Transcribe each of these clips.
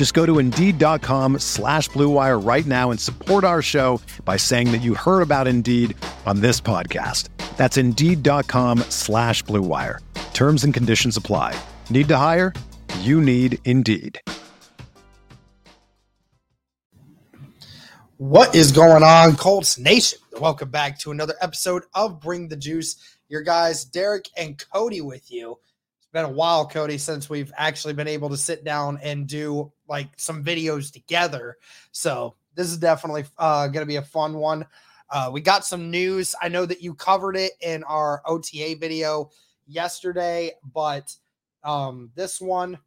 Just go to Indeed.com slash BlueWire right now and support our show by saying that you heard about Indeed on this podcast. That's Indeed.com slash BlueWire. Terms and conditions apply. Need to hire? You need Indeed. What is going on, Colts Nation? Welcome back to another episode of Bring the Juice. Your guys, Derek and Cody, with you. It's been a while, Cody, since we've actually been able to sit down and do like some videos together. So this is definitely uh, going to be a fun one. Uh, we got some news. I know that you covered it in our OTA video yesterday, but um, this one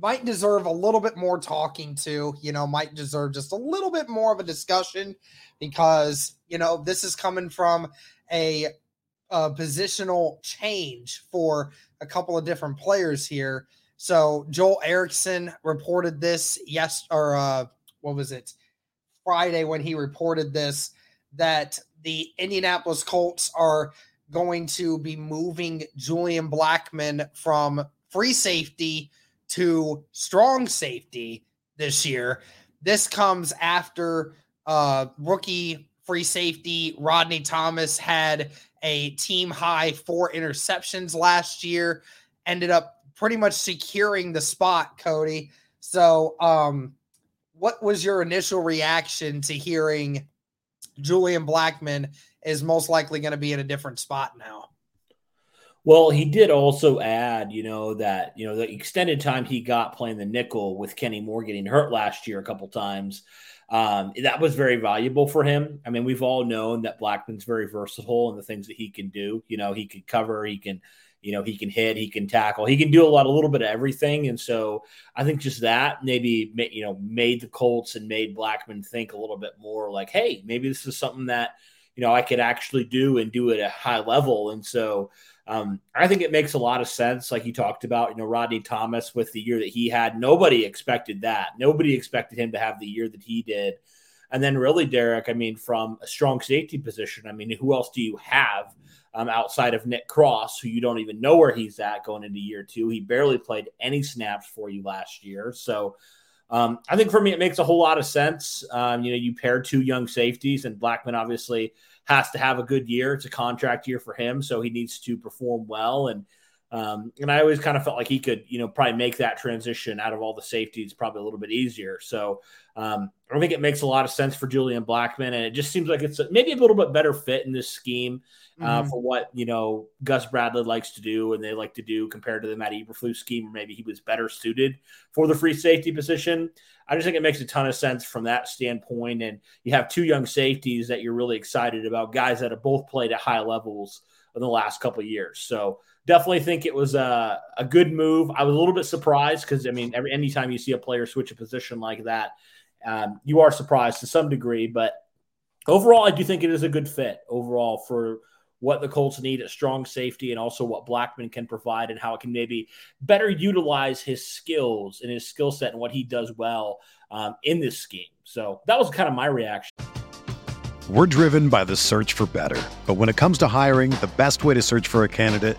might deserve a little bit more talking to, you know, might deserve just a little bit more of a discussion because, you know, this is coming from a, a positional change for a couple of different players here. So Joel Erickson reported this yes or uh what was it? Friday when he reported this that the Indianapolis Colts are going to be moving Julian Blackmon from free safety to strong safety this year. This comes after uh, rookie free safety Rodney Thomas had a team high four interceptions last year, ended up pretty much securing the spot, Cody. So, um, what was your initial reaction to hearing Julian Blackmon is most likely going to be in a different spot now? Well, he did also add, you know, that, you know, the extended time he got playing the nickel with Kenny Moore getting hurt last year a couple times, um, that was very valuable for him. I mean, we've all known that Blackmon's very versatile in the things that he can do. You know, he can cover, he can, you know, he can hit, he can tackle, he can do a lot, a little bit of everything. And so I think just that maybe, you know, made the Colts and made Blackmon think a little bit more like, hey, maybe this is something that, you know, I could actually do and do it at a high level. And so, um, I think it makes a lot of sense, like you talked about, you know, Rodney Thomas with the year that he had. Nobody expected that. Nobody expected him to have the year that he did. And then, really, Derek, I mean, from a strong safety position, I mean, who else do you have um, outside of Nick Cross, who you don't even know where he's at going into year two? He barely played any snaps for you last year. So, um, I think for me, it makes a whole lot of sense. Um, you know, you pair two young safeties, and Blackmon obviously has to have a good year. It's a contract year for him, so he needs to perform well. And um, and I always kind of felt like he could, you know, probably make that transition out of all the safeties probably a little bit easier. So um, I think it makes a lot of sense for Julian Blackmon, and it just seems like it's a, maybe a little bit better fit in this scheme uh, mm-hmm. for what you know Gus Bradley likes to do and they like to do compared to the Matt Eberflus scheme, or maybe he was better suited for the free safety position. I just think it makes a ton of sense from that standpoint. And you have two young safeties that you're really excited about, guys that have both played at high levels in the last couple of years. So definitely think it was a, a good move. I was a little bit surprised because I mean, every anytime you see a player switch a position like that, um, you are surprised to some degree. But overall, I do think it is a good fit overall for what the Colts need a strong safety and also what Blackmon can provide and how it can maybe better utilize his skills and his skill set and what he does well um, in this scheme. So that was kind of my reaction. We're driven by the search for better. But when it comes to hiring, the best way to search for a candidate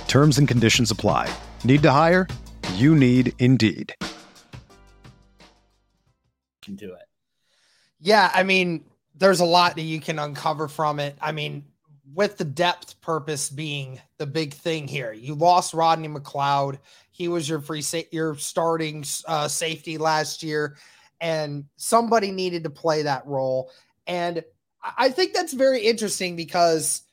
Terms and conditions apply. Need to hire? You need Indeed. Can do it. Yeah, I mean, there's a lot that you can uncover from it. I mean, with the depth purpose being the big thing here, you lost Rodney McLeod. He was your free sa- your starting uh, safety last year, and somebody needed to play that role. And I think that's very interesting because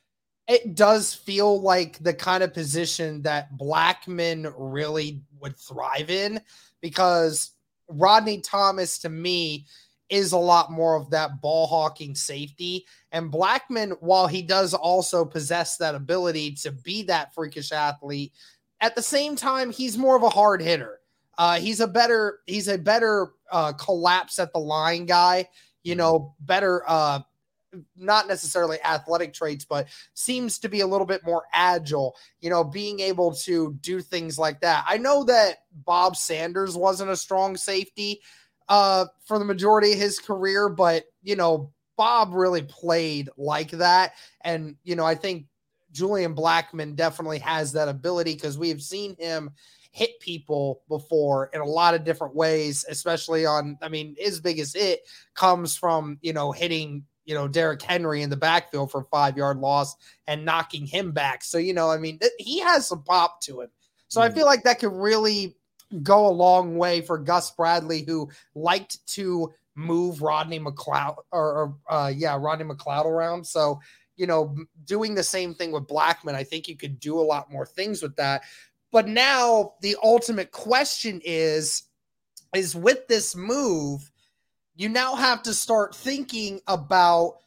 it does feel like the kind of position that Blackmon really would thrive in because Rodney Thomas to me is a lot more of that ball hawking safety. And Blackmon, while he does also possess that ability to be that freakish athlete, at the same time, he's more of a hard hitter. Uh, he's a better, he's a better uh, collapse at the line guy. You know, better uh, not necessarily athletic traits, but seems to be a little bit more agile, you know, being able to do things like that. I know that Bob Sanders wasn't a strong safety uh, for the majority of his career, but, you know, Bob really played like that. And, you know, I think Julian Blackmon definitely has that ability because we have seen him hit people before in a lot of different ways, especially on, I mean, his biggest hit comes from, you know, hitting you know, Derrick Henry in the backfield for five yard loss and knocking him back. So, you know, I mean, th- he has some pop to him. So mm-hmm. I feel like that could really go a long way for Gus Bradley, who liked to move Rodney McLeod or, or uh, yeah, Rodney McLeod around. So, you know, doing the same thing with Blackmon, I think you could do a lot more things with that. But now the ultimate question is, is with this move, you now have to start thinking about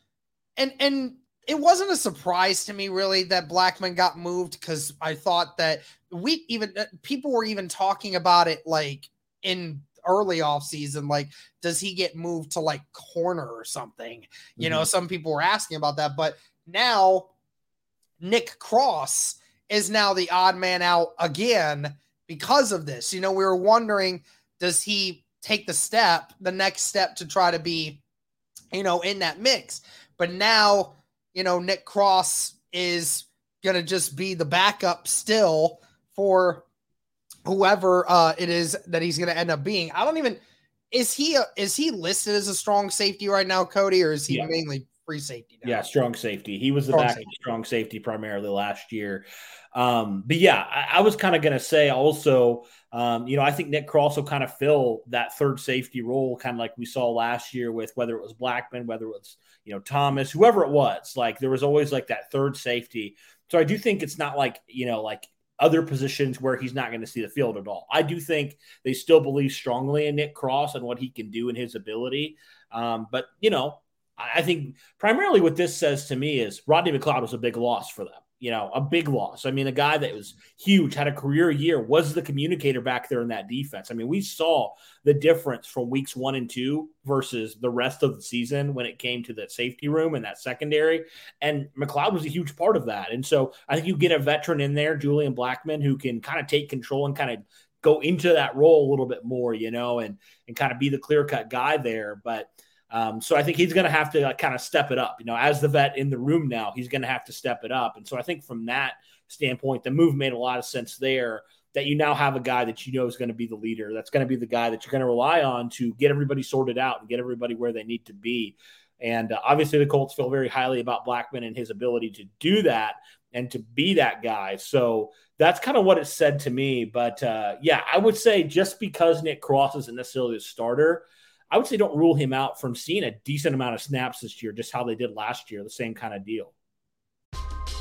and and it wasn't a surprise to me really that Blackmon got moved because I thought that we even uh, people were even talking about it like in early off season like does he get moved to like corner or something you mm-hmm. know some people were asking about that but now Nick Cross is now the odd man out again because of this you know we were wondering does he take the step, the next step to try to be, you know, in that mix. But now, you know, Nick Cross is going to just be the backup still for whoever uh, it is that he's going to end up being. I don't even is he a, is he listed as a strong safety right now, Cody, or is he yeah. mainly free safety? Now? Yeah, strong safety. He was the strong back safety. strong safety primarily last year. Um, but yeah, I, I was kind of going to say also um, you know, I think Nick Cross will kind of fill that third safety role, kind of like we saw last year with whether it was Blackmon, whether it was, you know, Thomas, whoever it was. Like there was always like that third safety. So I do think it's not like, you know, like other positions where he's not going to see the field at all. I do think they still believe strongly in Nick Cross and what he can do and his ability. Um, but, you know, I think primarily what this says to me is Rodney McLeod was a big loss for them you know, a big loss. I mean, a guy that was huge, had a career year, was the communicator back there in that defense. I mean, we saw the difference from weeks one and two versus the rest of the season when it came to the safety room and that secondary. And McLeod was a huge part of that. And so I think you get a veteran in there, Julian Blackmon, who can kind of take control and kind of go into that role a little bit more, you know, and and kind of be the clear cut guy there. But um, so I think he's going to have to kind of step it up. You know, as the vet in the room now, he's going to have to step it up. And so I think from that standpoint, the move made a lot of sense there. That you now have a guy that you know is going to be the leader. That's going to be the guy that you're going to rely on to get everybody sorted out and get everybody where they need to be. And uh, obviously, the Colts feel very highly about Blackmon and his ability to do that and to be that guy. So that's kind of what it said to me. But uh, yeah, I would say just because Nick Cross isn't necessarily a starter, I would say don't rule him out from seeing a decent amount of snaps this year, just how they did last year, the same kind of deal.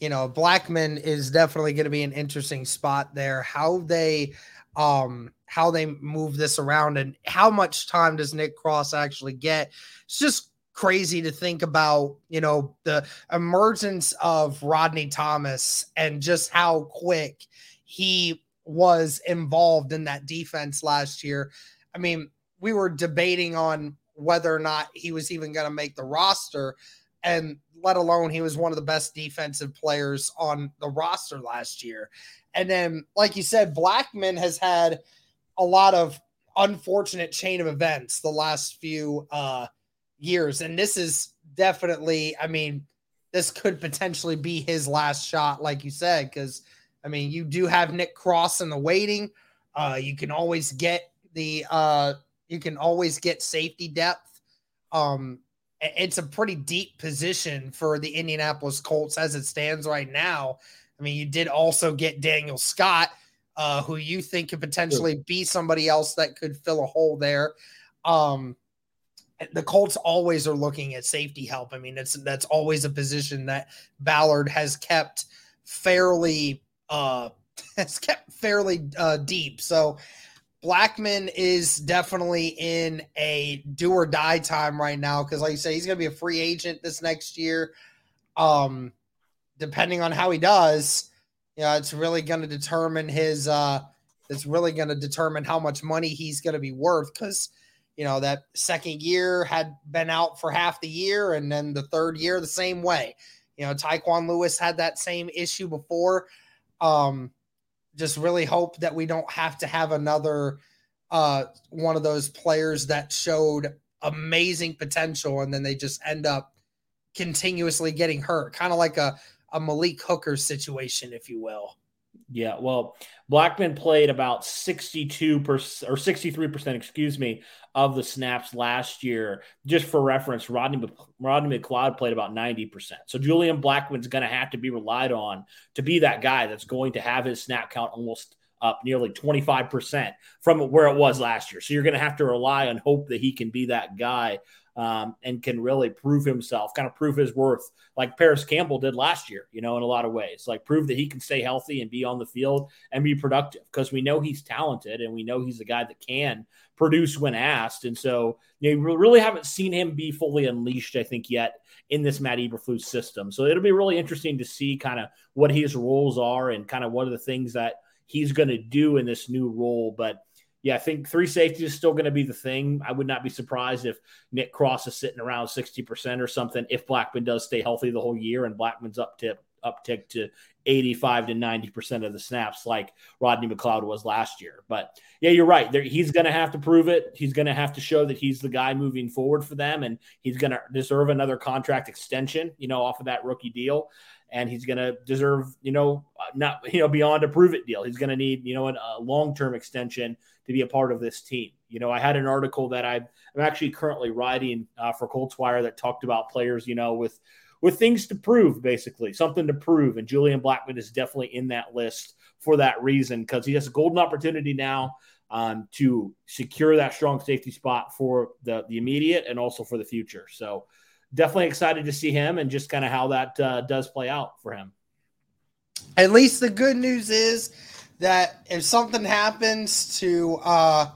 you know, Blackmon is definitely going to be an interesting spot there. How they, um, how they move this around and how much time does Nick Cross actually get. It's just crazy to think about, you know, the emergence of Rodney Thomas and just how quick he was involved in that defense last year. I mean, we were debating on whether or not he was even going to make the roster and let alone he was one of the best defensive players on the roster last year. And then like you said Blackmon has had a lot of unfortunate chain of events the last few uh, years. And this is definitely, I mean, this could potentially be his last shot, like you said, because I mean, you do have Nick Cross in the waiting. Uh, you can always get the uh, you can always get safety depth. Um, it's a pretty deep position for the Indianapolis Colts as it stands right now. I mean, you did also get Daniel Scott, uh, who you think could potentially be somebody else that could fill a hole there. Um, the Colts always are looking at safety help. I mean, it's that's always a position that Ballard has kept fairly uh has kept fairly uh deep. So Blackmon is definitely in a do or die time right now because, like you say, he's going to be a free agent this next year. Um, depending on how he does, you know, it's really going to determine his uh it's really going to determine how much money he's going to be worth cuz you know that second year had been out for half the year and then the third year the same way. You know, Tyquan Lewis had that same issue before. Um just really hope that we don't have to have another uh one of those players that showed amazing potential and then they just end up continuously getting hurt, kind of like a a Malik Hooker situation, if you will. Yeah, well, Blackmon played about 62% or 63%, excuse me, of the snaps last year. Just for reference, Rodney, Rodney McLeod played about 90%. So Julian Blackmon's going to have to be relied on to be that guy that's going to have his snap count almost up nearly 25% from where it was last year. So you're going to have to rely on hope that he can be that guy um, and can really prove himself, kind of prove his worth, like Parris Campbell did last year, you know, in a lot of ways, like prove that he can stay healthy and be on the field and be productive because we know he's talented and we know he's a guy that can produce when asked. And so, you know, we really haven't seen him be fully unleashed, I think, yet in this Matt Eberflus system. So it'll be really interesting to see kind of what his roles are and kind of what are the things that he's going to do in this new role. But yeah, I think three safety is still going to be the thing. I would not be surprised if Nick Cross is sitting around 60% or something if Blackmon does stay healthy the whole year and Blackmon's up uptick to 85 to 90% of the snaps like Rodney McLeod was last year. But yeah, you're right. There, he's going to have to prove it. He's going to have to show that he's the guy moving forward for them and he's going to deserve another contract extension, you know, off of that rookie deal and he's going to deserve, you know, not, you know, beyond a prove it deal. He's going to need, you know, a long-term extension to be a part of this team. You know, I had an article that i am actually currently writing uh, for Colts Wire that talked about players, you know, with with things to prove, basically something to prove. And Julian Blackmon is definitely in that list for that reason because he has a golden opportunity now um, to secure that strong safety spot for the the immediate and also for the future. So definitely excited to see him and just kind of how that uh, does play out for him. At least the good news is that if something happens to uh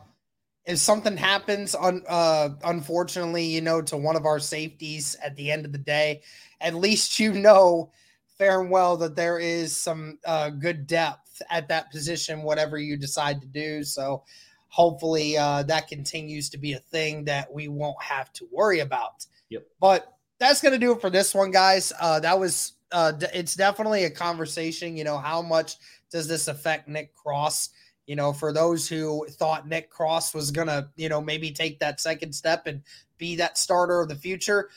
if something happens un, uh unfortunately, you know, to one of our safeties at the end of the day, at least you know fair and well that there is some uh good depth at that position whatever you decide to do. So hopefully uh that continues to be a thing that we won't have to worry about. Yep. But that's going to do it for this one guys. Uh that was uh it's definitely a conversation, you know, how much does this affect Nick Cross? You know, for those who thought Nick Cross was to, you know, maybe take that second step and be that starter of the future,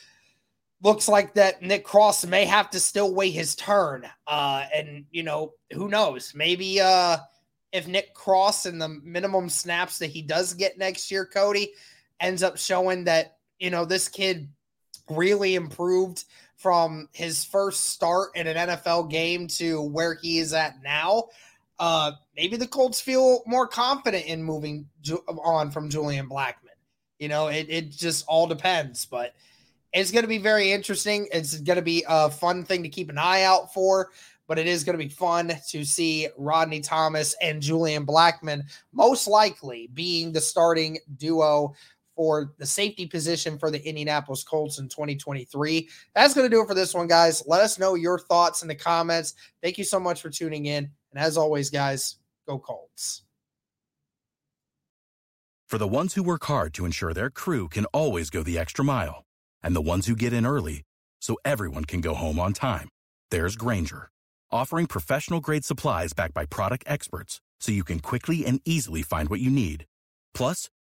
looks like that Nick Cross may have to still wait his turn. Uh, and, you know, who knows? Maybe uh, if Nick Cross and the minimum snaps that he does get next year, Cody, ends up showing that, you know, this kid really improved from his first start in an NFL game to where he is at now, uh, maybe the Colts feel more confident in moving on from Julian Blackmon. You know, it, it just all depends, but it's going to be very interesting. It's going to be a fun thing to keep an eye out for, but it is going to be fun to see Rodney Thomas and Julian Blackmon most likely being the starting duo for the safety position for the Indianapolis Colts in 2023. That's going to do it for this one, guys. Let us know your thoughts in the comments. Thank you so much for tuning in. And as always, guys, go Colts. For the ones who work hard to ensure their crew can always go the extra mile, and the ones who get in early so everyone can go home on time, there's Grainger, offering professional grade supplies backed by product experts so you can quickly and easily find what you need. Plus,